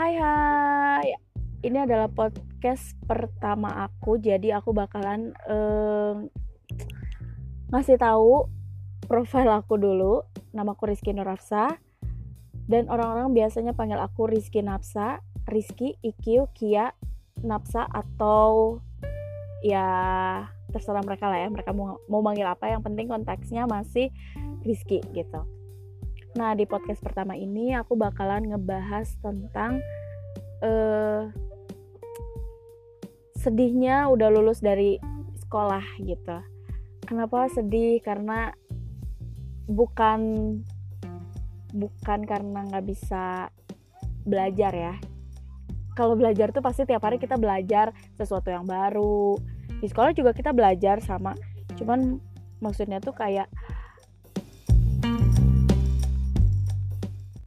Hai hai, ini adalah podcast pertama aku, jadi aku bakalan eh, ngasih tahu profil aku dulu. Nama aku Rizky Nurafsa dan orang-orang biasanya panggil aku Rizky Napsa, Rizky, IQ, Kia, Napsa atau ya terserah mereka lah ya. Mereka mau mau manggil apa, yang penting konteksnya masih Rizky gitu. Nah, di podcast pertama ini aku bakalan ngebahas tentang uh, sedihnya udah lulus dari sekolah gitu. Kenapa sedih? Karena bukan bukan karena nggak bisa belajar ya. Kalau belajar tuh pasti tiap hari kita belajar sesuatu yang baru. Di sekolah juga kita belajar sama, cuman maksudnya tuh kayak